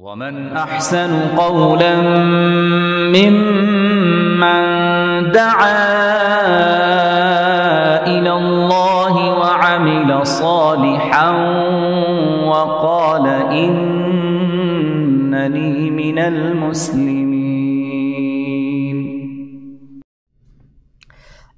ومن احسن قولا ممن دعا إلى الله وعمل صالحا وقال انني من المسلمين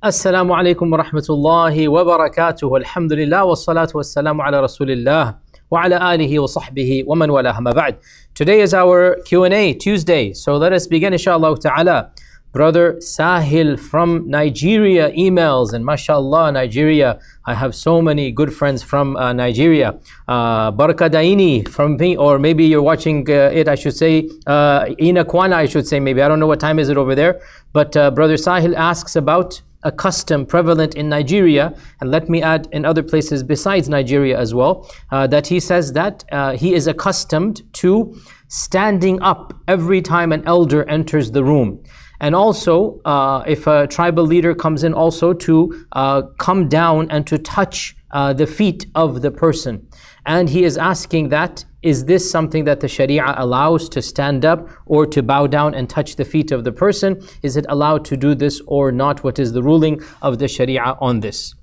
السلام عليكم ورحمة الله وبركاته الحمد لله والصلاة والسلام على رسول الله وعلى آله وصحبه ومن والاه ما بعد Today is our Q&A Tuesday so let us begin inshallah ta'ala Brother Sahil from Nigeria emails and mashallah Nigeria I have so many good friends from uh, Nigeria uh, Daini from me or maybe you're watching uh, it I should say uh, Ina Kwana I should say maybe I don't know what time is it over there but uh, Brother Sahil asks about a custom prevalent in Nigeria, and let me add in other places besides Nigeria as well, uh, that he says that uh, he is accustomed to standing up every time an elder enters the room. And also, uh, if a tribal leader comes in, also to uh, come down and to touch uh, the feet of the person. And he is asking that is this something that the Sharia allows to stand up or to bow down and touch the feet of the person? Is it allowed to do this or not? What is the ruling of the Sharia on this?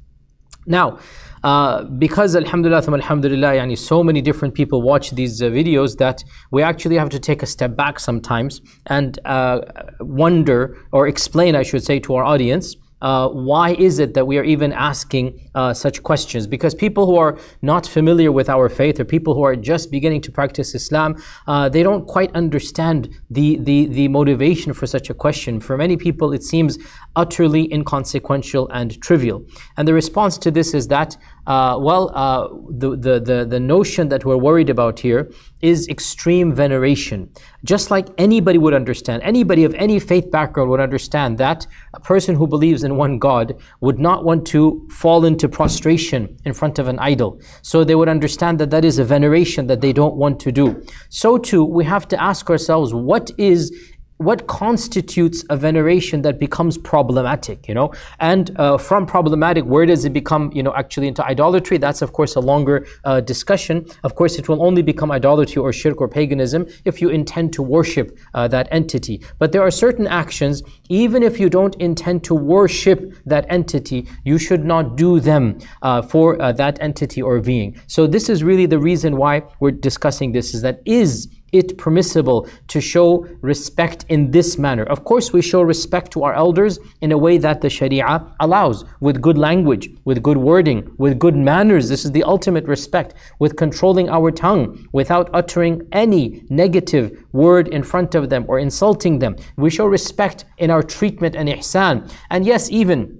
Now, uh, because alhamdulillah alhamdulillah yani so many different people watch these uh, videos that we actually have to take a step back sometimes and uh, wonder or explain I should say to our audience uh, why is it that we are even asking uh, such questions? Because people who are not familiar with our faith or people who are just beginning to practice Islam, uh, they don't quite understand the, the, the motivation for such a question. For many people, it seems utterly inconsequential and trivial. And the response to this is that uh, well, uh, the, the, the, the notion that we're worried about here is extreme veneration. Just like anybody would understand, anybody of any faith background would understand that a person who believes in one God would not want to fall into prostration in front of an idol. So they would understand that that is a veneration that they don't want to do. So too, we have to ask ourselves, what is what constitutes a veneration that becomes problematic you know? And uh, from problematic where does it become you know actually into idolatry? That's of course a longer uh, discussion. Of course it will only become idolatry or shirk or paganism if you intend to worship uh, that entity. But there are certain actions even if you don't intend to worship that entity you should not do them uh, for uh, that entity or being. So this is really the reason why we're discussing this is that is it permissible to show respect in this manner. Of course, we show respect to our elders in a way that the Sharia allows, with good language, with good wording, with good manners. This is the ultimate respect, with controlling our tongue, without uttering any negative word in front of them or insulting them. We show respect in our treatment and ihsan. And yes, even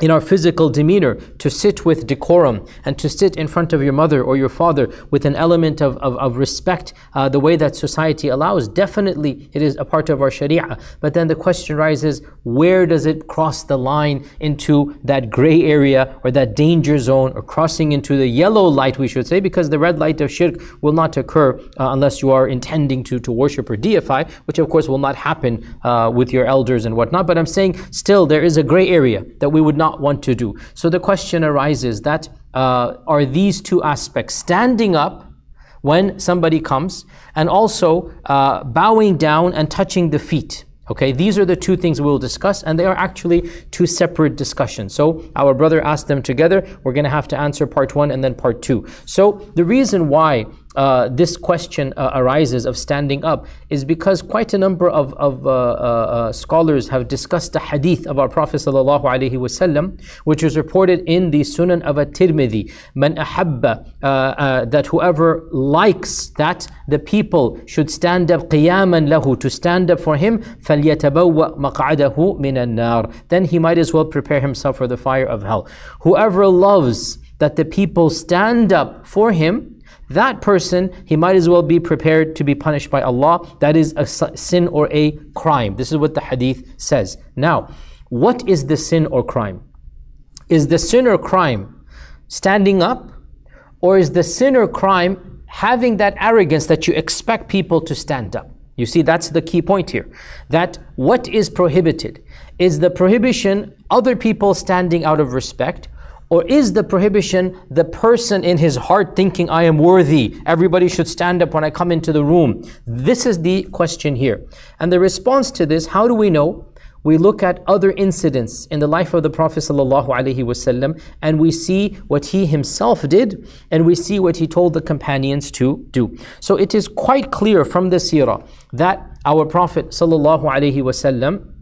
in our physical demeanor, to sit with decorum and to sit in front of your mother or your father with an element of, of, of respect, uh, the way that society allows, definitely it is a part of our sharia. But then the question rises where does it cross the line into that gray area or that danger zone or crossing into the yellow light, we should say, because the red light of shirk will not occur uh, unless you are intending to, to worship or deify, which of course will not happen uh, with your elders and whatnot. But I'm saying still there is a gray area that we would not not want to do. So the question arises that uh, are these two aspects standing up when somebody comes and also uh, bowing down and touching the feet. Okay, these are the two things we'll discuss, and they are actually two separate discussions. So, our brother asked them together. We're going to have to answer part one and then part two. So, the reason why uh, this question uh, arises of standing up is because quite a number of, of uh, uh, uh scholars have discussed the hadith of our Prophet wasallam, which is reported in the Sunan of at-Tirmidhi. Man ahabba, uh, that whoever likes that the people should stand up qiyaman lahu, to stand up for him, فَلْيَتَبَوَّأْ مَقْعَدَهُ مِنَ النَّارِ Then he might as well prepare himself for the fire of hell. Whoever loves that the people stand up for him, that person, he might as well be prepared to be punished by Allah. That is a sin or a crime. This is what the hadith says. Now, what is the sin or crime? Is the sin or crime standing up? Or is the sin or crime having that arrogance that you expect people to stand up? You see, that's the key point here. That what is prohibited is the prohibition other people standing out of respect Or is the prohibition the person in his heart thinking, I am worthy, everybody should stand up when I come into the room? This is the question here. And the response to this, how do we know? we look at other incidents in the life of the Prophet ﷺ and we see what he himself did and we see what he told the companions to do. So it is quite clear from the seerah that our Prophet ﷺ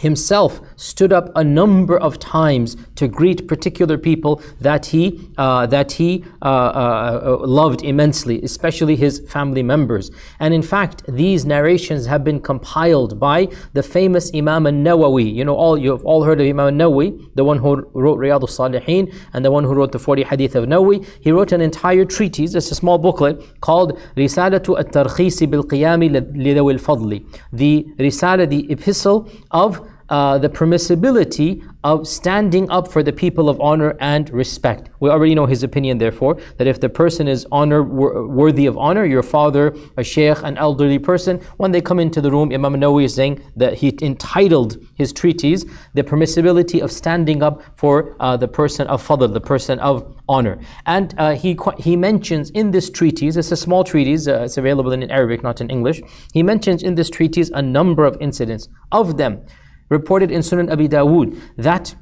himself stood up a number of times to greet particular people that he uh, that he uh, uh, loved immensely, especially his family members. And in fact, these narrations have been compiled by the famous Imam al-Nawawi. You know, all you have all heard of Imam al-Nawawi, the one who wrote Riyadh al-Salihin and the one who wrote the 40 Hadith of Nawawi. He wrote an entire treatise. It's a small booklet called Risalatu at-Tarkhisi bil-Qiyami li al-Fadli. The Risala, the epistle of uh, the permissibility of standing up for the people of honor and respect. We already know his opinion, therefore, that if the person is honor worthy of honor, your father, a sheikh, an elderly person, when they come into the room, Imam Nawawi is saying that he entitled his treatise the permissibility of standing up for uh, the person of fadl, the person of honor. And uh, he he mentions in this treatise, it's a small treatise, uh, it's available in Arabic, not in English. He mentions in this treatise a number of incidents. Of them, reported in Sunan Abi Dawood that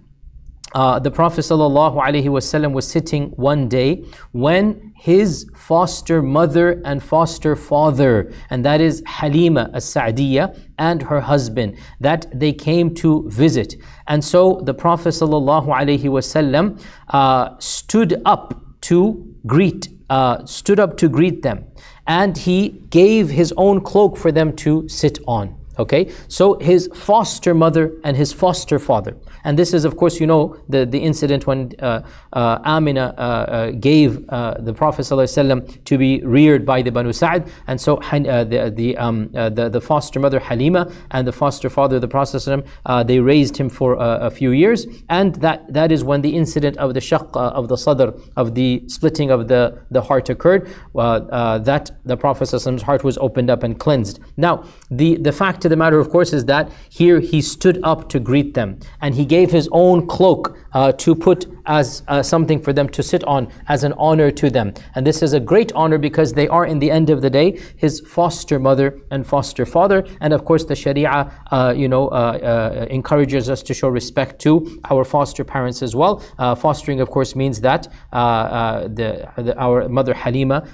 uh, the Prophet ﷺ was sitting one day when his foster mother and foster father, and that is Halima as-Sa'diyah and her husband, that they came to visit. And so the Prophet ﷺ uh, stood up to greet, uh, stood up to greet them, and he gave his own cloak for them to sit on. Okay, so his foster mother and his foster father. And this is, of course, you know, the, the incident when uh, uh, Amina uh, uh gave uh, the Prophet ﷺ to be reared by the Banu Sa'd. And so uh, the, the, um, the, the, foster mother Halima and the foster father, the Prophet ﷺ, they raised him for a few years. And that, that is when the incident of the shaq of the sadr, of the splitting of the, the heart occurred, that the Prophet ﷺ's heart was opened up and cleansed. Now, the, the fact of the matter, of course, is that here he stood up to greet them and he gave his own cloak uh, to put as uh, something for them to sit on as an honor to them. And this is a great honor because they are, in the end of the day, his foster mother and foster father. And of course, the Sharia, uh, you know, uh, uh, encourages us to show respect to our foster parents as well. Uh, fostering, of course, means that the, the, our mother Halima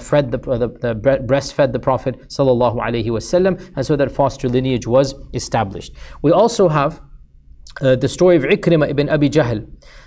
fed the, the, the breastfed the Prophet sallallahu alaihi wasallam, and so that foster lineage was established. We also have uh, the story of Ikrimah ibn Abi Jahl,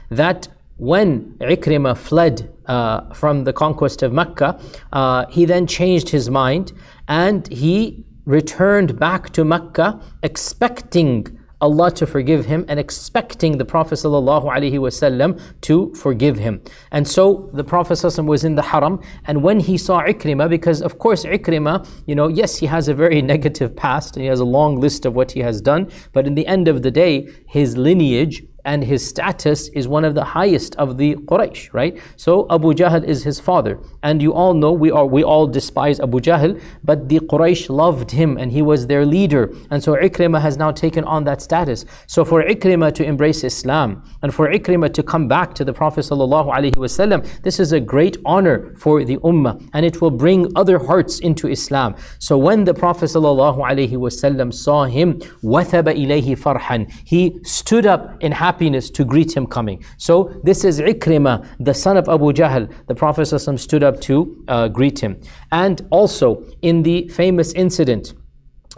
that when Ikrimah fled uh, from the conquest of Mecca, uh, he then changed his mind and he returned back to Mecca expecting Allah to forgive him and expecting the Prophet ﷺ to forgive him. And so the Prophet ﷺ was in the haram and when he saw Ikrimah, because of course Ikrimah, you know, yes, he has a very negative past and he has a long list of what he has done, but in the end of the day, his lineage and his status is one of the highest of the Quraysh, right? So Abu Jahl is his father. And you all know we are we all despise Abu Jahl, but the Quraysh loved him and he was their leader. And so Ikrimah has now taken on that status. So for Ikrimah to embrace Islam and for Ikrimah to come back to the Prophet ﷺ, this is a great honor for the Ummah and it will bring other hearts into Islam. So when the Prophet ﷺ saw him, وَثَبَ إِلَيْهِ فَرْحًا He stood up in happiness happiness to greet him coming. So this is Ikrimah, the son of Abu Jahl. The Prophet ﷺ stood up to uh, greet him. And also in the famous incident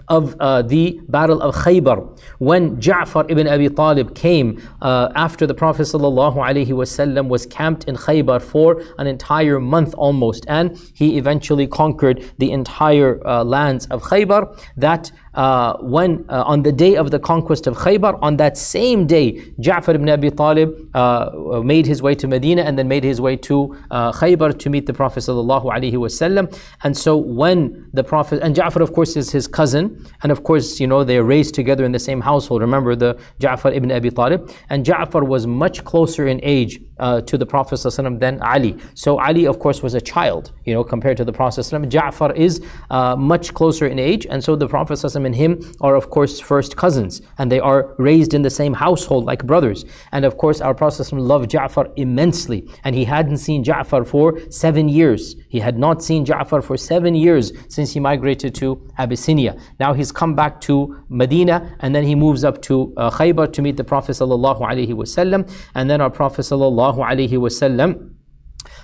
of uh, the Battle of Khaybar, when Ja'far ibn Abi Talib came uh, after the Prophet ﷺ was camped in Khaybar for an entire month almost, and he eventually conquered the entire uh, lands of Khaybar, that uh, when uh, on the day of the conquest of Khaybar, on that same day, Ja'far ibn Abi Talib uh, made his way to Medina and then made his way to uh, Khaybar to meet the Prophet sallallahu And so when the Prophet and Ja'far, of course, is his cousin, and of course, you know they are raised together in the same household. Remember the Ja'far ibn Abi Talib, and Ja'far was much closer in age uh, to the Prophet ﷺ than Ali. So Ali, of course, was a child, you know, compared to the Prophet ﷺ. Ja'far is uh, much closer in age, and so the Prophet ﷺ and him are, of course, first cousins, and they are raised in the same household like brothers. And of course, our Prophet ﷺ loved Ja'far immensely, and he hadn't seen Ja'far for seven years. He had not seen Ja'far for seven years since he migrated to Abyssinia. Now he's come back to Medina, and then he moves up to uh, Khaybar to meet the Prophet sallallahu and then our Prophet sallallahu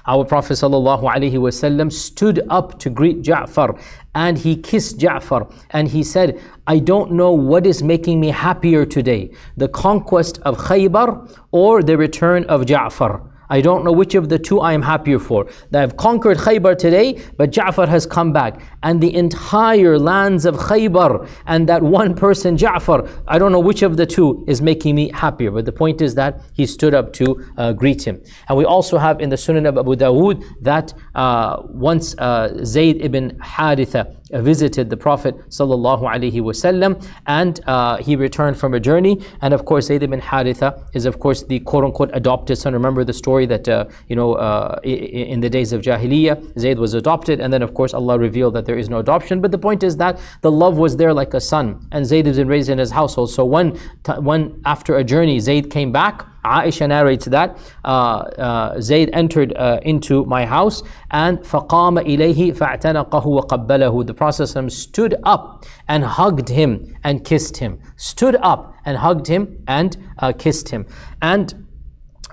our Prophet ﷺ stood up to greet Ja'far and he kissed Ja'far and he said, I don't know what is making me happier today, the conquest of Khaybar or the return of Ja'far. I don't know which of the two I am happier for. That I've conquered Khaybar today, but Ja'far has come back. And the entire lands of Khaybar and that one person, Ja'far, I don't know which of the two is making me happier. But the point is that he stood up to uh, greet him. And we also have in the Sunan of Abu Dawood that uh, once uh, Zayd ibn Haritha visited the Prophet sallallahu alaihi wasallam, and uh, he returned from a journey. And of course, Zayd ibn Haritha is of course the quote unquote adopted son. Remember the story that uh, you know uh, in the days of Jahiliyyah, Zayd was adopted, and then of course Allah revealed that there is no adoption. But the point is that the love was there like a son, and Zayd been raised in his household. So when when after a journey, Zayd came back. Aisha narrates that uh, uh, Zayd entered uh, into my house and فَقَامَ إِلَيْهِ فَاعْتَنَقَهُ وَقَبَّلَهُ The Prophet stood up and hugged him and kissed him. Stood up and hugged him and uh, kissed him. And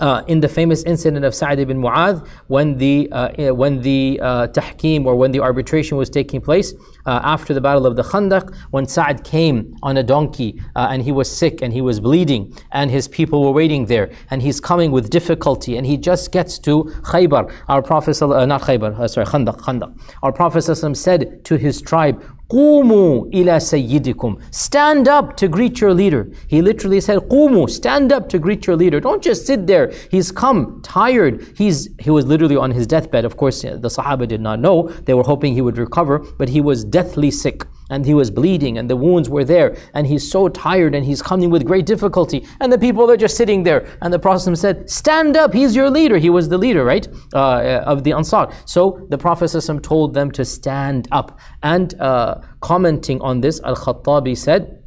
uh, in the famous incident of Sa'd ibn Mu'adh, when the, uh, eh, when the uh, tahkim or when the arbitration was taking place uh, after the battle of the Khandaq, when Sa'd came on a donkey uh, and he was sick and he was bleeding and his people were waiting there and he's coming with difficulty and he just gets to Khaybar. Our Prophet, not Khaybar, sorry, Khandaq, Khandaq. Our Prophet said to his tribe, Qumu ila sayyidikum. Stand up to greet your leader. He literally said, Qumu, stand up to greet your leader. Don't just sit there. He's come, tired. He's he was literally on his deathbed. Of course, the Sahaba did not know. They were hoping he would recover, but he was deathly sick and he was bleeding and the wounds were there. And he's so tired and he's coming with great difficulty. And the people are just sitting there. And the Prophet said stand up he's your leader. He was the leader right uh, of the Ansar. So the Prophet told them to stand up. And uh, commenting on this Al-Khattabi said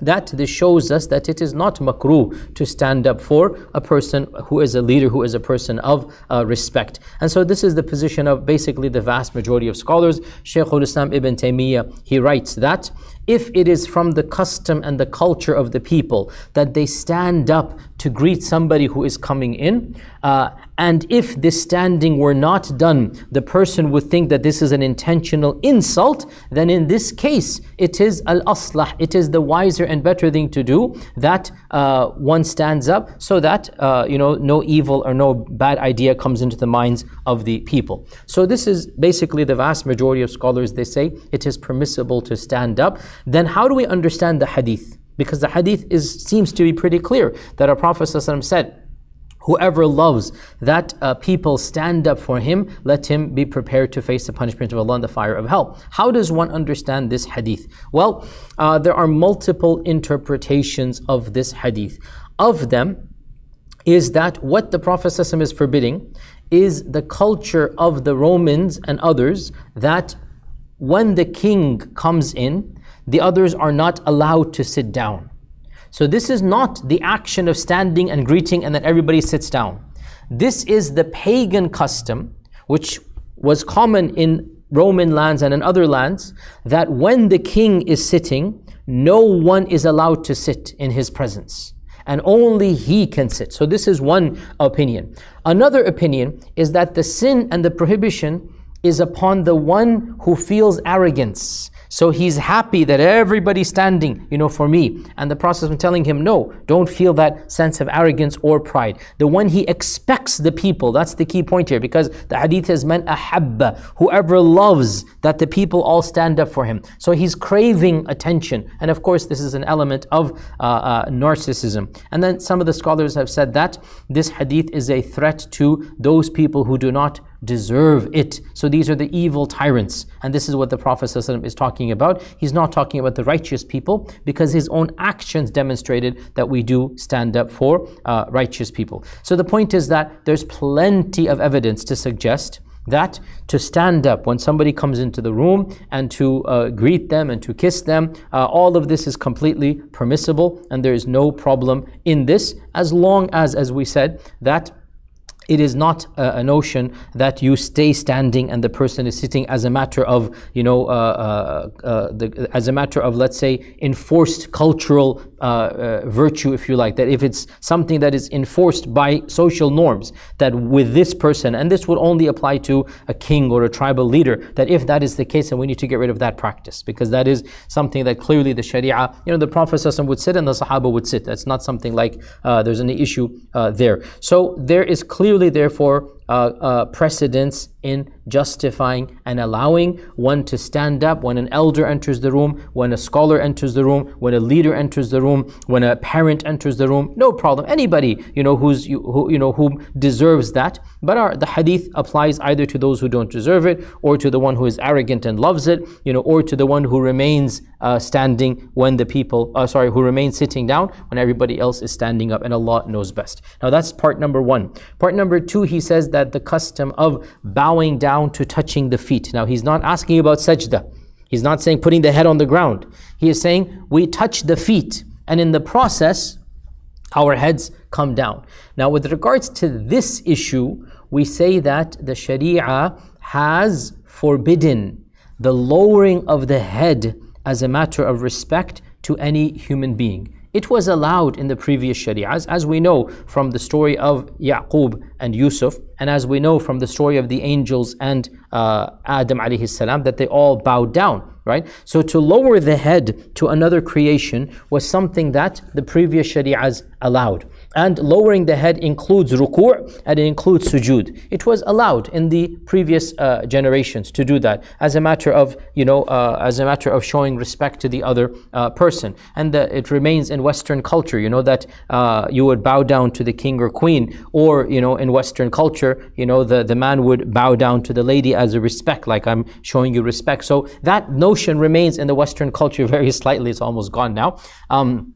that this shows us that it is not makruh to stand up for a person who is a leader, who is a person of uh, respect. And so this is the position of basically the vast majority of scholars. Shaykh al-Islam ibn Taymiyyah, he writes that if it is from the custom and the culture of the people that they stand up to greet somebody who is coming in, uh, and if this standing were not done, the person would think that this is an intentional insult, then in this case, it is al aslah, it is the wiser and better thing to do that uh, one stands up so that uh, you know no evil or no bad idea comes into the minds of the people. So this is basically the vast majority of scholars they say it is permissible to stand up. Then how do we understand the hadith? Because the hadith is seems to be pretty clear that our Prophet ﷺ said Whoever loves that uh, people stand up for him, let him be prepared to face the punishment of Allah in the fire of hell. How does one understand this hadith? Well, uh, there are multiple interpretations of this hadith. Of them is that what the Prophet ﷺ is forbidding is the culture of the Romans and others that when the king comes in, the others are not allowed to sit down. So this is not the action of standing and greeting and then everybody sits down. This is the pagan custom which was common in Roman lands and in other lands that when the king is sitting, no one is allowed to sit in his presence and only he can sit. So this is one opinion. Another opinion is that the sin and the prohibition is upon the one who feels arrogance so he's happy that everybody's standing, you know, for me. And the Prophet is telling him, no, don't feel that sense of arrogance or pride. The one he expects the people, that's the key point here, because the hadith has man ahabba, whoever loves that the people all stand up for him. So he's craving attention. And of course, this is an element of uh, uh, narcissism. And then some of the scholars have said that this hadith is a threat to those people who do not deserve it. So these are the evil tyrants. And this is what the Prophet ﷺ is talking about. He's not talking about the righteous people because his own actions demonstrated that we do stand up for uh, righteous people. So the point is that there's plenty of evidence to suggest that to stand up when somebody comes into the room and to uh, greet them and to kiss them, uh, all of this is completely permissible and there is no problem in this as long as, as we said, that it is not a, notion that you stay standing and the person is sitting as a matter of, you know, uh, uh, uh, the, as a matter of, let's say, enforced cultural uh, uh, virtue, if you like. That if it's something that is enforced by social norms, that with this person, and this would only apply to a king or a tribal leader, that if that is the case, then we need to get rid of that practice because that is something that clearly the Sharia, you know, the Prophet would sit and the Sahaba would sit. That's not something like uh, there's any issue there. So there is clearly clearly, therefore, uh, uh, precedence in justifying and allowing one to stand up when an elder enters the room, when a scholar enters the room, when a leader enters the room, when a parent enters the room. No problem. Anybody you know who's who you know who deserves that. But our, the hadith applies either to those who don't deserve it, or to the one who is arrogant and loves it, you know, or to the one who remains uh, standing when the people, uh, sorry, who remains sitting down when everybody else is standing up, and Allah knows best. Now that's part number one. Part number two, he says that the custom of bowing down to touching the feet. Now, he's not asking about sajda. He's not saying putting the head on the ground. He is saying we touch the feet, and in the process, our heads come down. Now, with regards to this issue, we say that the Sharia has forbidden the lowering of the head as a matter of respect to any human being. It was allowed in the previous Shari'ahs, as we know from the story of Yaqub and Yusuf, and as we know from the story of the angels and uh, Adam alayhi salam, that they all bowed down, right? So to lower the head to another creation was something that the previous Shari'ahs allowed. And lowering the head includes ruku' and it includes sujud. It was allowed in the previous uh, generations to do that as a matter of, you know, uh, as a matter of showing respect to the other uh, person. And the, it remains in Western culture, you know, that uh, you would bow down to the king or queen, or, you know, in Western culture, you know, the, the man would bow down to the lady as a respect, like I'm showing you respect. So that notion remains in the Western culture very slightly. It's almost gone now. Um,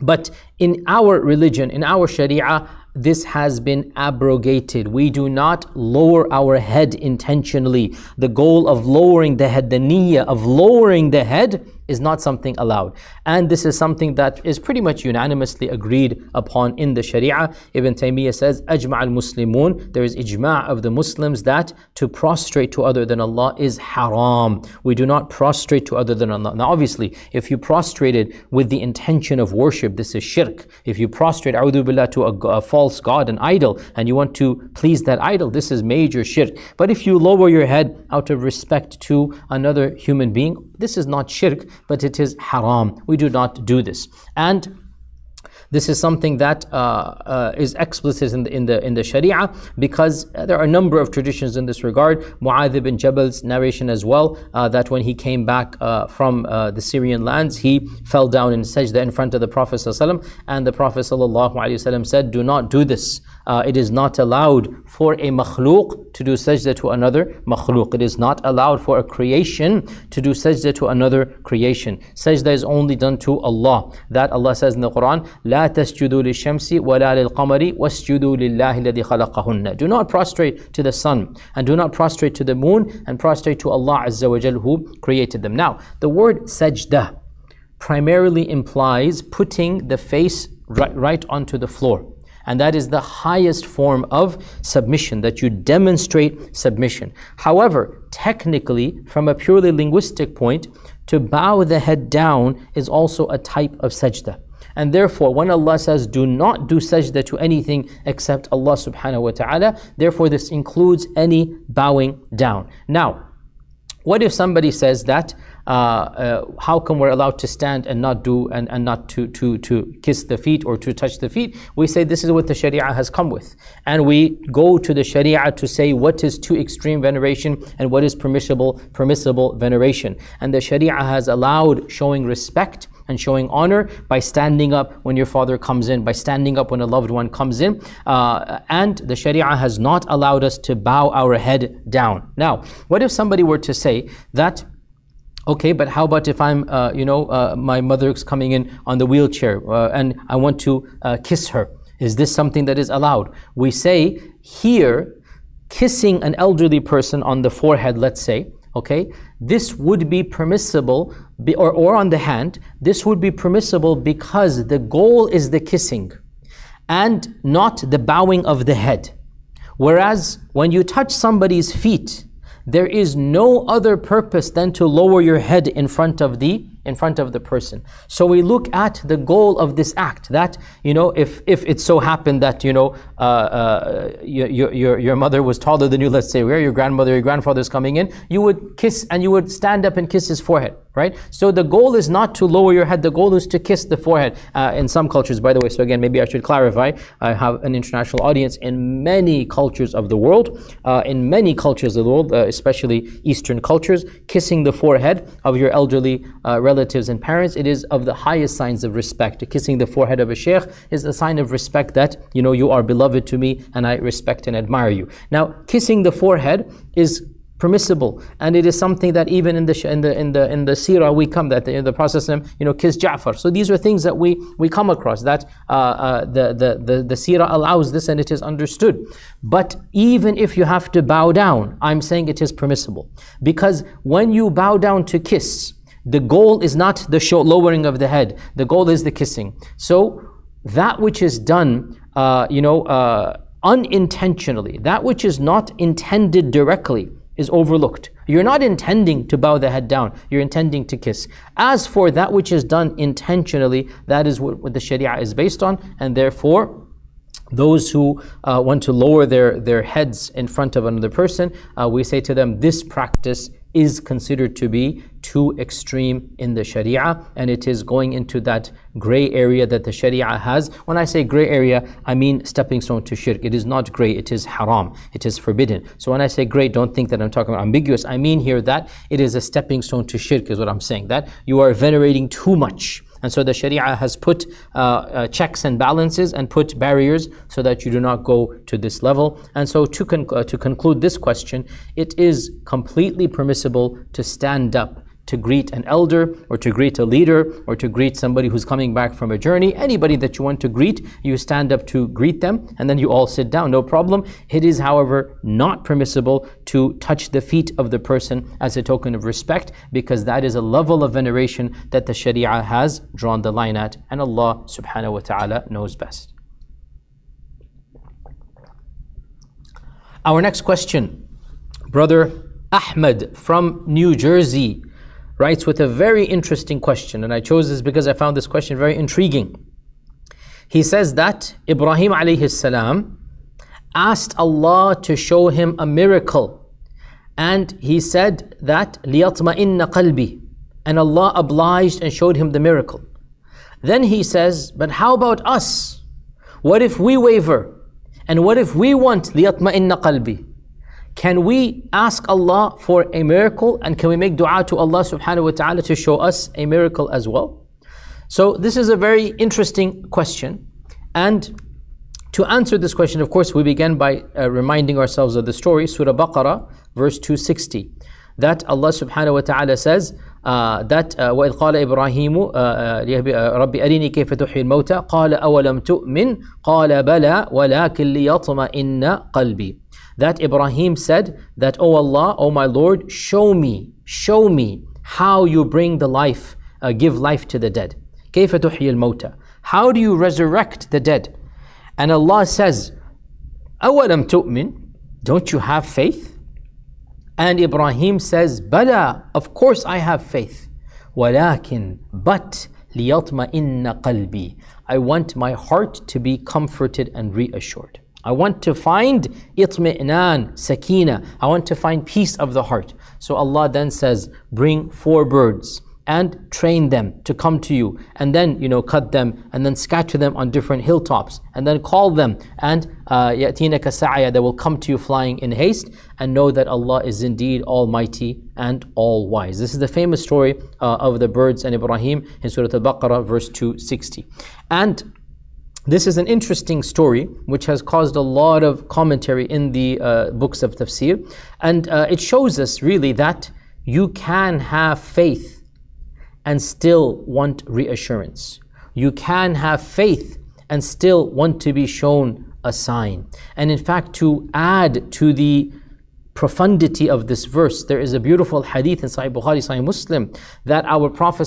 but in our religion, in our Sharia, this has been abrogated. We do not lower our head intentionally. The goal of lowering the head, the niyyah of lowering the head, is not something allowed. And this is something that is pretty much unanimously agreed upon in the Sharia. Ibn Taymiyyah says, Ajma al Muslimun, there is ijma' of the Muslims that to prostrate to other than Allah is haram. We do not prostrate to other than Allah. Now, obviously, if you prostrated with the intention of worship, this is shirk. If you prostrate, billah, to a, a false god, an idol, and you want to please that idol, this is major shirk. But if you lower your head out of respect to another human being, this is not shirk, but it is haram. We do not do this. And this is something that uh, uh, is explicit in the, in the in the Sharia because there are a number of traditions in this regard. Mu'adh ibn Jabal's narration as well uh, that when he came back uh, from uh, the Syrian lands, he fell down in sajda in front of the Prophet ﷺ, and the Prophet ﷺ said, "Do not do this." uh, it is not allowed for a makhluk to do sajda to another makhluk. It is not allowed for a creation to do sajda to another creation. Sajda is only done to Allah. That Allah says in the Quran, لا تسجدوا للشمس ولا للقمر واسجدوا لله الذي خلقهن. Do not prostrate to the sun and do not prostrate to the moon and prostrate to Allah Azza wa Jal who created them. Now, the word sajda primarily implies putting the face right, right onto the floor. And that is the highest form of submission, that you demonstrate submission. However, technically, from a purely linguistic point, to bow the head down is also a type of sajda. And therefore, when Allah says, do not do sajda to anything except Allah subhanahu wa ta'ala, therefore this includes any bowing down. Now, what if somebody says that how come we're allowed to stand and not do and, and not to, to, to kiss the feet or to touch the feet? We say this is what the Sharia has come with. And we go to the Sharia to say what is too extreme veneration and what is permissible, permissible veneration. And the Sharia has allowed showing respect and showing honor by standing up when your father comes in, by standing up when a loved one comes in. Uh, and the Sharia has not allowed us to bow our head down. Now, what if somebody were to say that Okay, but how about if I'm, uh, you know, uh, my mother's coming in on the wheelchair uh, and I want to uh, kiss her? Is this something that is allowed? We say here, kissing an elderly person on the forehead, let's say, okay, this would be permissible, be, or, or on the hand, this would be permissible because the goal is the kissing and not the bowing of the head. Whereas when you touch somebody's feet, there is no other purpose than to lower your head in front of the in front of the person. So we look at the goal of this act. That you know, if if it so happened that you know uh, uh, your, your your mother was taller than you, let's say, where your grandmother, your grandfather is coming in, you would kiss and you would stand up and kiss his forehead right? So the goal is not to lower your head, the goal is to kiss the forehead. Uh, in some cultures, by the way, so again, maybe I should clarify, I have an international audience in many cultures of the world. Uh, in many cultures of the world, uh, especially Eastern cultures, kissing the forehead of your elderly uh, relatives and parents, it is of the highest signs of respect. Kissing the forehead of a sheikh is a sign of respect that, you know, you are beloved to me and I respect and admire you. Now, kissing the forehead is permissible. And it is something that even in the in the in the in the seerah we come that in the process you know kiss Ja'far. So these are things that we we come across that uh, uh, the, the the the seerah allows this and it is understood. But even if you have to bow down I'm saying it is permissible. Because when you bow down to kiss the goal is not the show, lowering of the head. The goal is the kissing. So that which is done uh, you know uh, unintentionally that which is not intended directly is overlooked. You're not intending to bow the head down, you're intending to kiss. As for that which is done intentionally, that is what, what the Sharia is based on, and therefore, those who uh, want to lower their, their heads in front of another person, uh, we say to them, this practice is considered to be too extreme in the Sharia and it is going into that gray area that the Sharia has. When I say gray area, I mean stepping stone to shirk. It is not gray, it is haram, it is forbidden. So when I say gray, don't think that I'm talking about ambiguous. I mean here that it is a stepping stone to shirk, is what I'm saying. That you are venerating too much. And so the Sharia has put uh, uh, checks and balances and put barriers so that you do not go to this level. And so to, con- uh, to conclude this question, it is completely permissible to stand up to greet an elder or to greet a leader or to greet somebody who's coming back from a journey. Anybody that you want to greet, you stand up to greet them and then you all sit down, no problem. It is, however, not permissible to touch the feet of the person as a token of respect because that is a level of veneration that the Sharia has drawn the line at and Allah subhanahu wa ta'ala knows best. Our next question, brother Ahmed from New Jersey writes with a very interesting question, and I chose this because I found this question very intriguing. He says that Ibrahim alayhi salam asked Allah to show him a miracle, and he said that لِيَطْمَئِنَّ قَلْبِي and Allah obliged and showed him the miracle. Then he says, but how about us? What if we waver? And what if we want لِيَطْمَئِنَّ قَلْبِي can we ask Allah for a miracle and can we make dua to Allah subhanahu wa ta'ala to show us a miracle as well? So this is a very interesting question. And to answer this question, of course, we begin by uh, reminding ourselves of the story, Surah Baqarah, verse 260. That Allah subhanahu wa ta'ala says, uh, that uh, وإذ قال إبراهيم ربي أريني كيف تحيي الموتى قال أولم تؤمن قال بلى ولكن ليطمئن قلبي that Ibrahim said that, O oh Allah, O oh my Lord, show me, show me how you bring the life, uh, give life to the dead. كيف تحيي الموتى How do you resurrect the dead? And Allah says, أولم تؤمن Don't you have faith? And Ibrahim says, Bala, of course I have faith. ولكن, but ليطمئن قلبي I want my heart to be comforted and reassured. I want to find itmi'nan, sakina. I want to find peace of the heart. So Allah then says, bring four birds. and train them to come to you and then you know cut them and then scatter them on different hilltops and then call them and uh, yatinaka sa'ya they will come to you flying in haste and know that Allah is indeed almighty and all wise this is the famous story uh, of the birds and Ibrahim in Surah Al-Baqarah verse 260 and this is an interesting story which has caused a lot of commentary in the uh, books of tafsir and uh, it shows us really that you can have faith and still want reassurance. You can have faith and still want to be shown a sign. And in fact, to add to the profundity of this verse, there is a beautiful hadith in Sahih Bukhari, Sahih Muslim, that our Prophet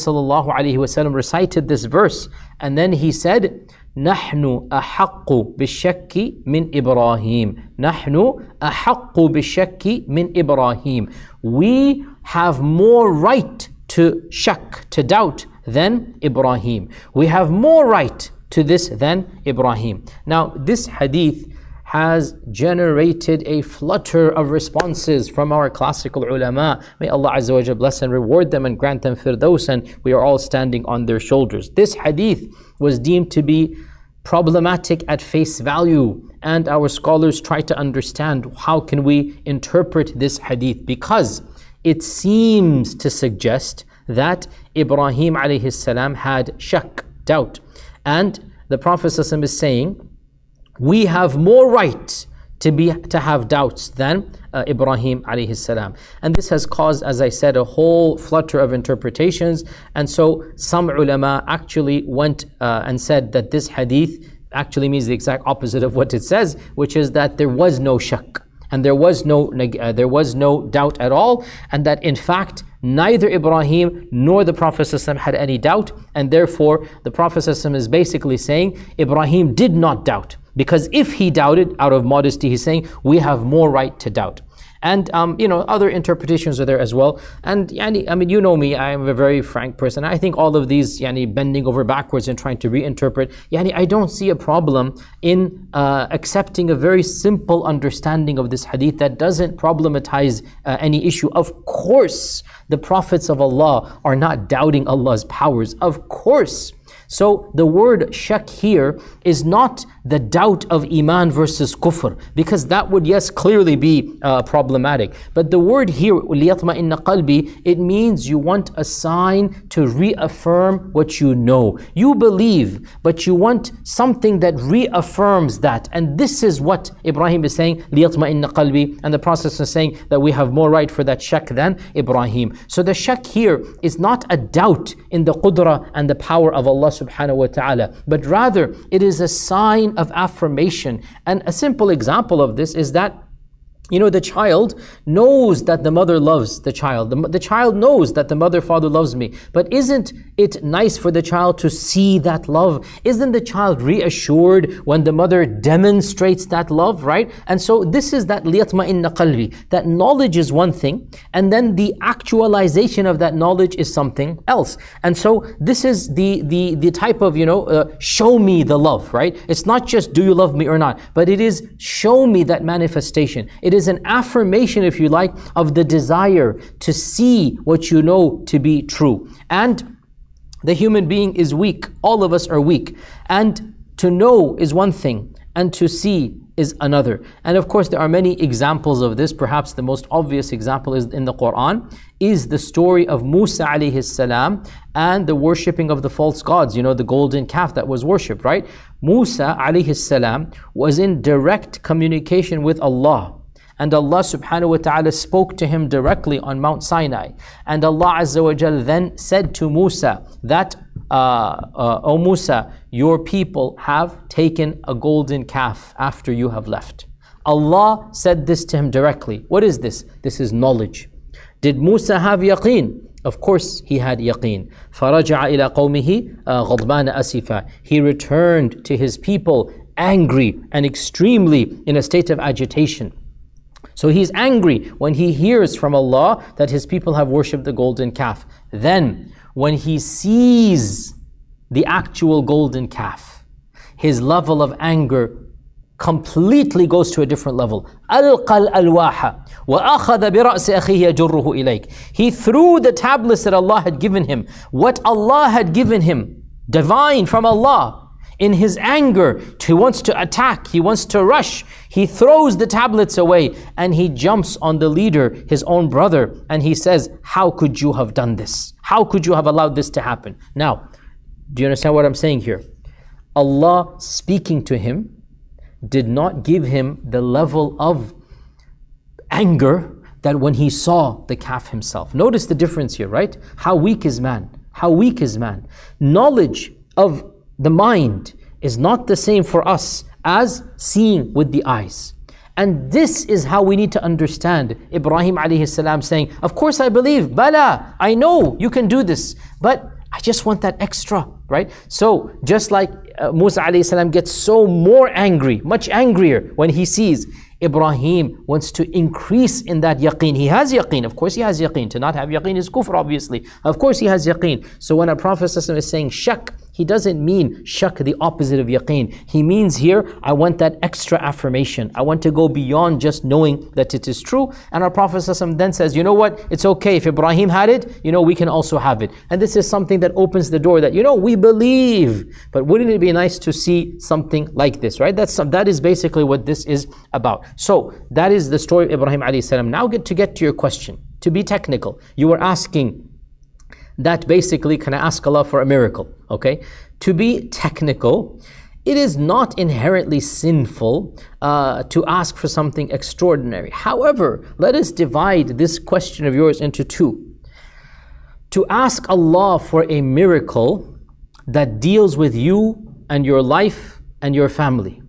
recited this verse, and then he said, نحن أحق بالشك من إبراهيم نحن أحق بالشك من إبراهيم We have more right to shak, to doubt, than Ibrahim. We have more right to this than Ibrahim. Now, this hadith has generated a flutter of responses from our classical ulama. May Allah Azza wa bless and reward them and grant them firdaus, and we are all standing on their shoulders. This hadith was deemed to be problematic at face value, and our scholars try to understand how can we interpret this hadith because it seems to suggest that Ibrahim alayhi salam had shak, doubt. And the Prophet is saying, we have more right to be to have doubts than uh, Ibrahim alayhi salam. And this has caused, as I said, a whole flutter of interpretations. And so some ulama actually went uh, and said that this hadith actually means the exact opposite of what it says, which is that there was no shak and there was no uh, there was no doubt at all and that in fact neither Ibrahim nor the Prophet had any doubt and therefore the Prophet is basically saying Ibrahim did not doubt because if he doubted out of modesty he's saying we have more right to doubt and um, you know other interpretations are there as well. And yani, I mean, you know me, I am a very frank person. I think all of these yani, bending over backwards and trying to reinterpret, yani, I don't see a problem in uh, accepting a very simple understanding of this hadith that doesn't problematize uh, any issue. Of course, the prophets of Allah are not doubting Allah's powers. Of course. So the word shak here is not the doubt of iman versus kufr, because that would, yes, clearly be uh, problematic. But the word here, لِيَطْمَئِنَّ قَلْبِي, it means you want a sign to reaffirm what you know. You believe, but you want something that reaffirms that. And this is what Ibrahim is saying, لِيَطْمَئِنَّ قَلْبِي. And the process is saying that we have more right for that shak than Ibrahim. So the shak here is not a doubt in the qudra and the power of Allah subhanahu wa ta'ala, but rather it is a sign of affirmation. And a simple example of this is that you know, the child knows that the mother loves the child. The, the child knows that the mother, father loves me. But isn't it nice for the child to see that love? Isn't the child reassured when the mother demonstrates that love, right? And so this is that liyatma'inna qalbi. That knowledge is one thing, and then the actualization of that knowledge is something else. And so this is the, the, the type of, you know, uh, show me the love, right? It's not just do you love me or not, but it is show me that manifestation. It is an affirmation, if you like, of the desire to see what you know to be true. And the human being is weak. All of us are weak. And to know is one thing, and to see is another. And of course, there are many examples of this. Perhaps the most obvious example is in the Quran, is the story of Musa alayhi salam and the worshipping of the false gods, you know, the golden calf that was worshipped, right? Musa alayhi salam was in direct communication with Allah. And Allah subhanahu wa ta'ala spoke to him directly on Mount Sinai. And Allah Azza wa Jal then said to Musa that, uh, uh, O Musa, your people have taken a golden calf after you have left. Allah said this to him directly. What is this? This is knowledge. Did Musa have yaqeen? Of course, he had yaqeen. فَرَجَعَ إِلَى قَوْمِهِ غَضْبَانَ أَسِفًا He returned to his people angry and extremely in a state of agitation. So he's angry when he hears from Allah that his people have worshipped the golden calf. Then, when he sees the actual golden calf, his level of anger completely goes to a different level. ألقى الألواح وأخذ برأس أخيه يجره إليك. He threw the tablets that Allah had given him. What Allah had given him, divine from Allah, in his anger, he wants to attack, he wants to rush. He throws the tablets away and he jumps on the leader, his own brother, and he says, How could you have done this? How could you have allowed this to happen? Now, do you understand what I'm saying here? Allah speaking to him did not give him the level of anger that when he saw the calf himself. Notice the difference here, right? How weak is man? How weak is man? Knowledge of the mind is not the same for us as seeing with the eyes. And this is how we need to understand Ibrahim alayhi salam saying, Of course I believe, Bala, I know you can do this, but I just want that extra, right? So just like uh, Musa alayhi salam gets so more angry, much angrier when he sees Ibrahim wants to increase in that yaqeen. He has yaqeen. Of course he has yaqeen. To not have yaqeen is kufr, obviously. Of course he has yaqeen. So when a Prophet is saying shak, he doesn't mean shak, the opposite of yaqeen. He means here, I want that extra affirmation. I want to go beyond just knowing that it is true. And our Prophet then says, you know what? It's okay. If Ibrahim had it, you know, we can also have it. And this is something that opens the door that, you know, we believe. But wouldn't it be nice to see something like this, right? That's, that is basically what this is about. So that is the story of Ibrahim. Now get to get to your question. To be technical, you were asking that basically can ask Allah for a miracle? Okay, to be technical, it is not inherently sinful uh, to ask for something extraordinary. However, let us divide this question of yours into two. To ask Allah for a miracle that deals with you and your life and your family.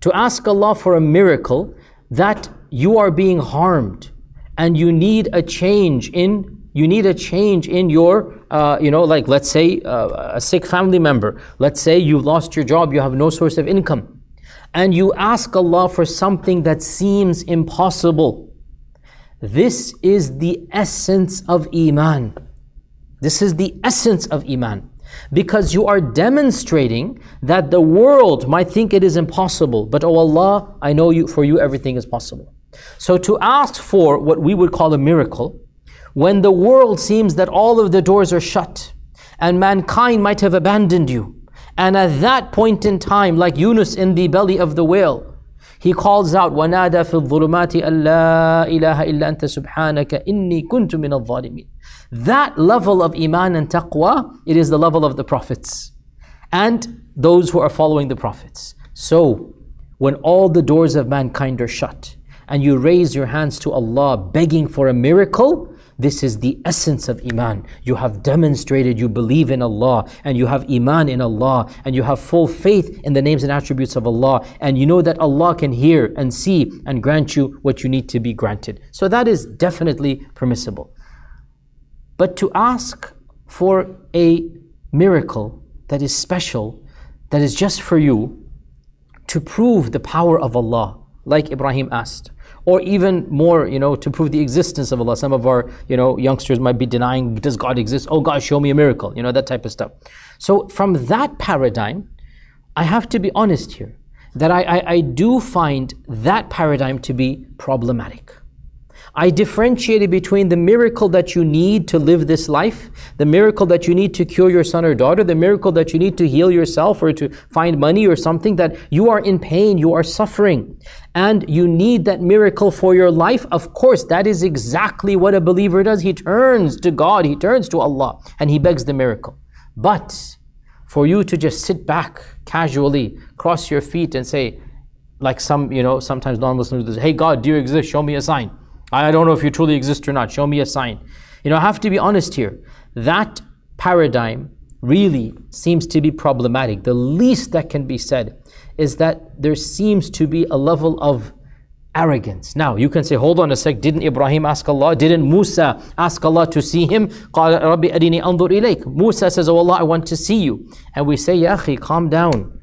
To ask Allah for a miracle that you are being harmed and you need a change in you need a change in your, uh, you know, like let's say uh, a sick family member. Let's say you've lost your job, you have no source of income. And you ask Allah for something that seems impossible. This is the essence of Iman. This is the essence of Iman. Because you are demonstrating that the world might think it is impossible, but oh Allah, I know you for you everything is possible. So to ask for what we would call a miracle, when the world seems that all of the doors are shut and mankind might have abandoned you. And at that point in time, like Yunus in the belly of the whale, he calls out, وَنَادَى فِي الظُّلُمَاتِ أَلَّا إِلَهَ إِلَّا أَنْتَ سُبْحَانَكَ إِنِّي كُنْتُ مِنَ الظَّالِمِينَ That level of iman and taqwa, it is the level of the prophets and those who are following the prophets. So, when all the doors of mankind are shut and you raise your hands to Allah begging for a miracle, this is the essence of Iman. You have demonstrated you believe in Allah and you have Iman in Allah and you have full faith in the names and attributes of Allah and you know that Allah can hear and see and grant you what you need to be granted. So that is definitely permissible. But to ask for a miracle that is special, that is just for you, to prove the power of Allah, like Ibrahim asked or even more, you know, to prove the existence of Allah. Some of our, you know, youngsters might be denying, does God exist? Oh God, show me a miracle, you know, that type of stuff. So from that paradigm, I have to be honest here, that I, I, I do find that paradigm to be problematic. I differentiated between the miracle that you need to live this life, the miracle that you need to cure your son or daughter, the miracle that you need to heal yourself or to find money or something that you are in pain, you are suffering, and you need that miracle for your life. Of course, that is exactly what a believer does. He turns to God, he turns to Allah, and he begs the miracle. But for you to just sit back casually, cross your feet, and say, like some, you know, sometimes non-Muslims do, hey God, do you exist? Show me a sign. I don't know if you truly exist or not. Show me a sign. You know, I have to be honest here. That paradigm really seems to be problematic. The least that can be said is that there seems to be a level of arrogance. Now, you can say, hold on a sec, didn't Ibrahim ask Allah? Didn't Musa ask Allah to see him? Musa says, oh Allah, I want to see you. And we say, Ya akhi, calm down.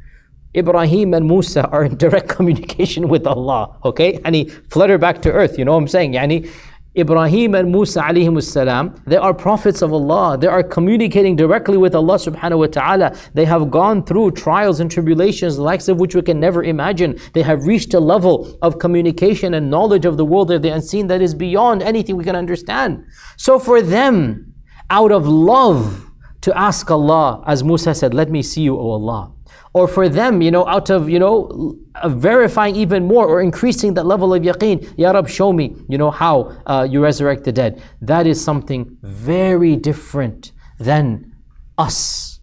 Ibrahim and Musa are in direct communication with Allah, okay? And he fluttered back to earth, you know what I'm saying? Yani, Ibrahim and Musa alayhim salam, they are prophets of Allah. They are communicating directly with Allah subhanahu wa ta'ala. They have gone through trials and tribulations, the likes of which we can never imagine. They have reached a level of communication and knowledge of the world that they unseen that is beyond anything we can understand. So for them, out of love to ask Allah, as Musa said, let me see you, O Allah or for them, you know, out of, you know, uh, verifying even more or increasing that level of yaqeen, Ya Rab, show me, you know, how uh, you resurrect the dead. That is something very different than us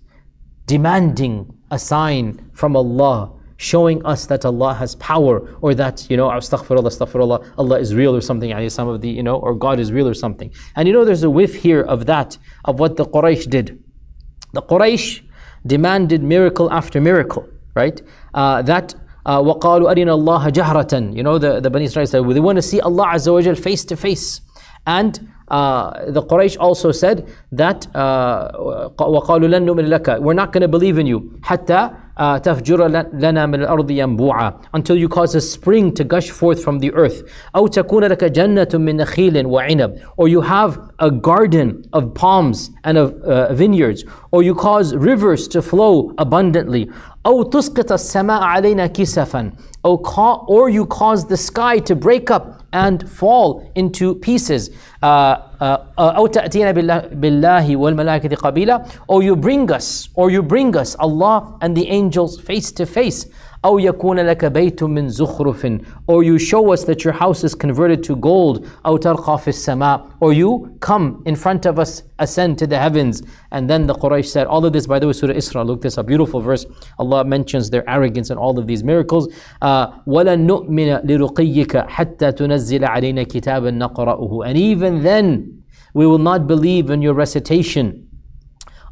demanding a sign from Allah showing us that Allah has power or that, you know, astaghfirullah, astaghfirullah, Allah is real or something, some of the, you know, or God is real or something. And you know, there's a whiff here of that, of what the Quraysh did. The Quraysh, demanded miracle after miracle, right? Uh, that uh, وَقَالُوا أَرِنَا اللَّهَ جَهْرَةً You know, the, the Bani Israel said, they want to see Allah Azza wa face to face. And uh, the Quraysh also said that وَقَالُوا لَن نُؤْمِنَ لَكَ We're not going to believe in you حَتَّى تفجر لنا من الأرض ينبوعا until you cause a spring to gush forth from the earth أو تكون لك جنة من نخيل وعنب or you have a garden of palms and of uh, vineyards or you cause rivers to flow abundantly أو تسقط السماء علينا كسفا or you cause the sky to break up and fall into pieces. أو تأتينا بالله والملائكة قبيلا or you bring us or you bring us Allah and the angels face to face أو يكون لك بيت من زخرف or you show us that your house is converted to gold أو ترقى في السماء or you come in front of us ascend to the heavens and then the Quraysh said all of this by the way Surah Isra look this a beautiful verse Allah mentions their arrogance and all of these miracles وَلَن نُؤْمِنَ لِرُقِيِّكَ حَتَّى تُنَزِّلَ عَلَيْنَا كِتَابًا نَقْرَأُهُ and even then we will not believe in your recitation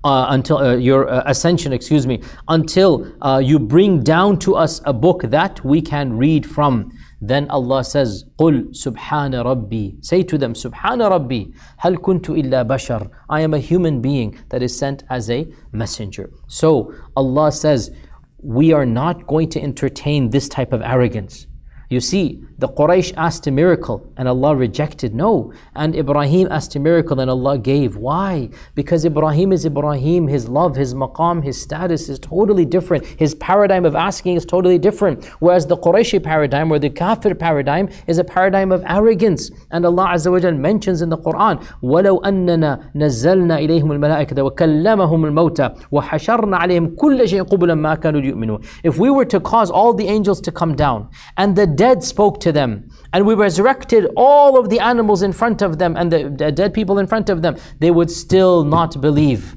uh, until uh, your uh, ascension, excuse me, until uh, you bring down to us a book that we can read from. Then Allah says, قُلْ سُبْحَانَ رَبِّي Say to them, سُبْحَانَ رَبِّي هَلْ كُنْتُ إِلَّا بَشَرٌ I am a human being that is sent as a messenger. So Allah says, we are not going to entertain this type of arrogance. You see, the Quraysh asked a miracle and Allah rejected. No. And Ibrahim asked a miracle and Allah gave. Why? Because Ibrahim is Ibrahim. His love, his maqam, his status is totally different. His paradigm of asking is totally different. Whereas the Qurayshi paradigm or the Kafir paradigm is a paradigm of arrogance. And Allah Azza wa mentions in the Quran, وَلَوْ أَنَّنَا نَزَّلْنَا إِلَيْهِمُ الْمَلَائِكَةَ وَكَلَّمَهُمُ الْمَوْتَى وَحَشَرْنَا عَلَيْهِمْ كُلَّ شَيْءٍ قُبُلًا مَا كَانُوا لِيُؤْمِنُوا If we were to cause all the angels to come down and the dead spoke to them, and we resurrected all of the animals in front of them and the, the dead people in front of them, they would still not believe.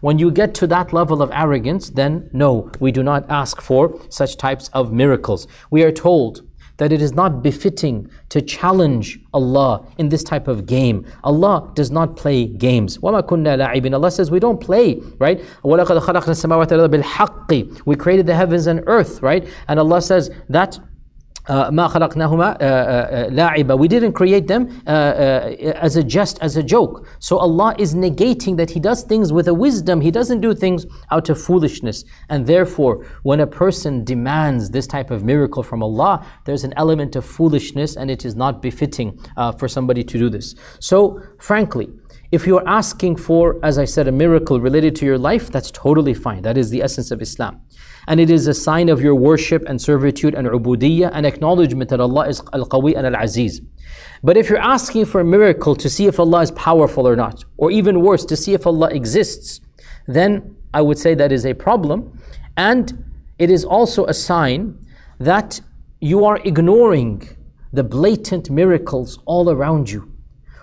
When you get to that level of arrogance, then no, we do not ask for such types of miracles. We are told that it is not befitting to challenge Allah in this type of game. Allah does not play games. Allah says we don't play, right? We created the heavens and earth, right? And Allah says that ما خلقناهما لاعبا we didn't create them uh, uh, as a jest as a joke so Allah is negating that he does things with a wisdom he doesn't do things out of foolishness and therefore when a person demands this type of miracle from Allah there's an element of foolishness and it is not befitting uh, for somebody to do this so frankly if you're asking for, as I said, a miracle related to your life, that's totally fine. That is the essence of Islam. And it is a sign of your worship and servitude and ubudiyyah and acknowledgement that Allah is Al-Qawi and Al-Aziz. But if you're asking for a miracle to see if Allah is powerful or not, or even worse, to see if Allah exists, then I would say that is a problem. And it is also a sign that you are ignoring the blatant miracles all around you.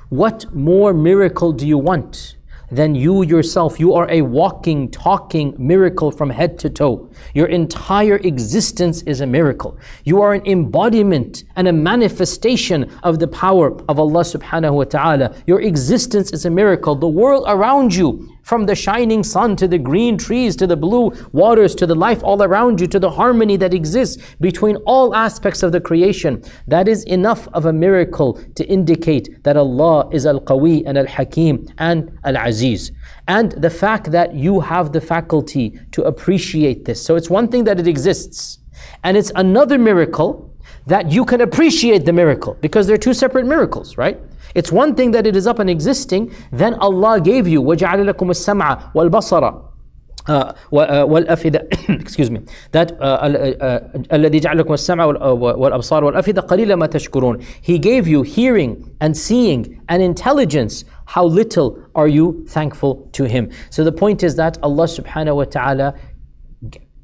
What more miracle do you want? Than you yourself. You are a walking, talking miracle from head to toe. Your entire existence is a miracle. You are an embodiment and a manifestation of the power of Allah subhanahu wa ta'ala. Your existence is a miracle. The world around you from the shining sun to the green trees to the blue waters to the life all around you to the harmony that exists between all aspects of the creation. That is enough of a miracle to indicate that Allah is Al Qawi and Al Hakim and Al Aziz. And the fact that you have the faculty to appreciate this. So it's one thing that it exists, and it's another miracle that you can appreciate the miracle because they're two separate miracles, right? It's one thing that it is up and existing, then Allah gave you وَجَعَلَ لَكُمُ السَّمْعَ وَالْبَصَرَ uh, والأفئدة excuse me that الذي جعل لكم السمع والأبصار والأفئدة قليلا ما تشكرون He gave you hearing and seeing and intelligence how little are you thankful to Him so the point is that Allah subhanahu wa ta'ala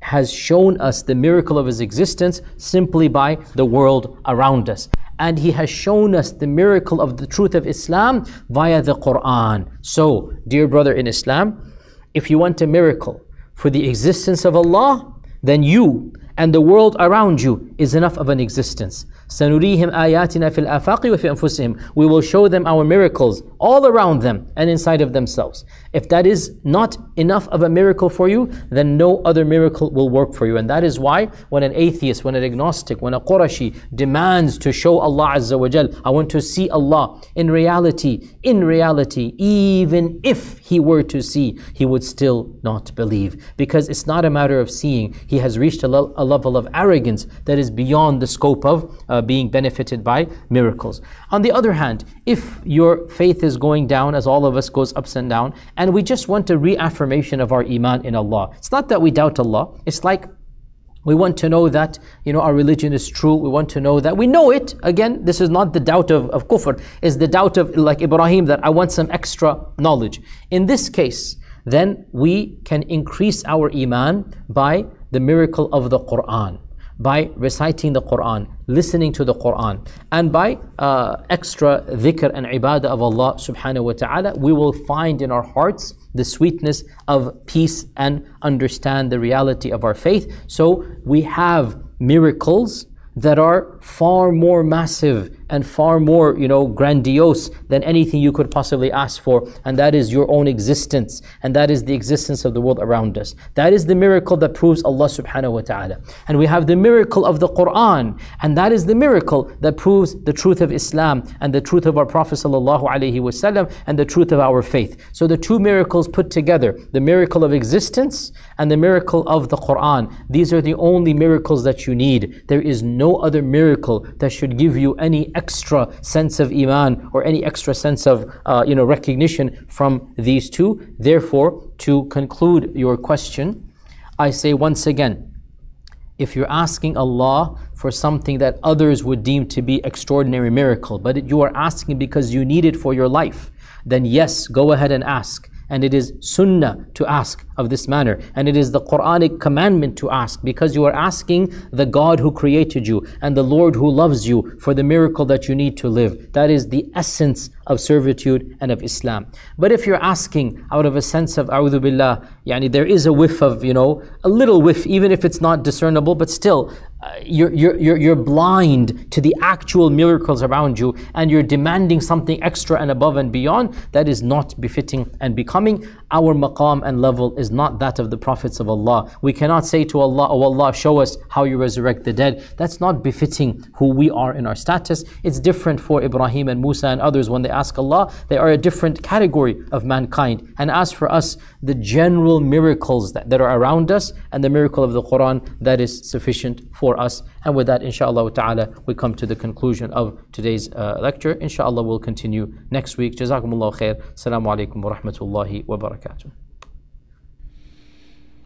has shown us the miracle of His existence simply by the world around us and He has shown us the miracle of the truth of Islam via the Quran. So, dear brother in Islam, if you want a miracle for the existence of Allah, then you and the world around you is enough of an existence. سنريهم آياتنا في الآفاق وفي أنفسهم. We will show them our miracles all around them and inside of themselves. If that is not enough of a miracle for you, then no other miracle will work for you. And that is why when an atheist, when an agnostic, when a Qurashi demands to show Allah Azza wa Jal, I want to see Allah, in reality, in reality, even if he were to see, he would still not believe. Because it's not a matter of seeing. He has reached a, le- a level of arrogance that is beyond the scope of uh, being benefited by miracles. On the other hand, if your faith is going down, as all of us goes ups and down, and we just want a reaffirmation of our iman in Allah, it's not that we doubt Allah. It's like we want to know that you know our religion is true. We want to know that we know it. Again, this is not the doubt of, of kufr, it's the doubt of like Ibrahim that I want some extra knowledge. In this case, then we can increase our iman by the miracle of the Quran by reciting the Quran, listening to the Quran, and by uh, extra dhikr and ibadah of Allah subhanahu wa ta'ala, we will find in our hearts the sweetness of peace and understand the reality of our faith. So we have miracles that are far more massive and far more, you know, grandiose than anything you could possibly ask for. And that is your own existence. And that is the existence of the world around us. That is the miracle that proves Allah subhanahu wa ta'ala. And we have the miracle of the Quran. And that is the miracle that proves the truth of Islam and the truth of our Prophet sallallahu alaihi wasallam and the truth of our faith. So the two miracles put together, the miracle of existence and the miracle of the Quran. These are the only miracles that you need. There is no other miracle that should give you any extra sense of iman or any extra sense of uh, you know recognition from these two. Therefore, to conclude your question, I say once again, if you're asking Allah for something that others would deem to be extraordinary miracle, but you are asking because you need it for your life, then yes, go ahead and ask. And it is sunnah to ask of this manner. And it is the Quranic commandment to ask because you are asking the God who created you and the Lord who loves you for the miracle that you need to live. That is the essence of servitude and of Islam. But if you're asking out of a sense of a'udhu billah, yani there is a whiff of, you know, a little whiff, even if it's not discernible, but still, uh, you're, you're, you're, you're blind to the actual miracles around you and you're demanding something extra and above and beyond, that is not befitting and becoming. Our maqam and level is not that of the prophets of Allah. We cannot say to Allah, Oh Allah, show us how you resurrect the dead. That's not befitting who we are in our status. It's different for Ibrahim and Musa and others when they ask Allah, they are a different category of mankind. And as for us, the general miracles that, that are around us and the miracle of the Quran, that is sufficient for us. And with that, inshallah ta'ala, we come to the conclusion of today's uh, lecture. Inshallah, we'll continue next week. Jazakumullah khair. Assalamu alaikum wa rahmatullahi wa barakatuh.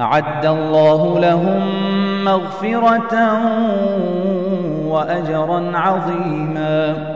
أعد الله لهم مغفرة وأجرا عظيما.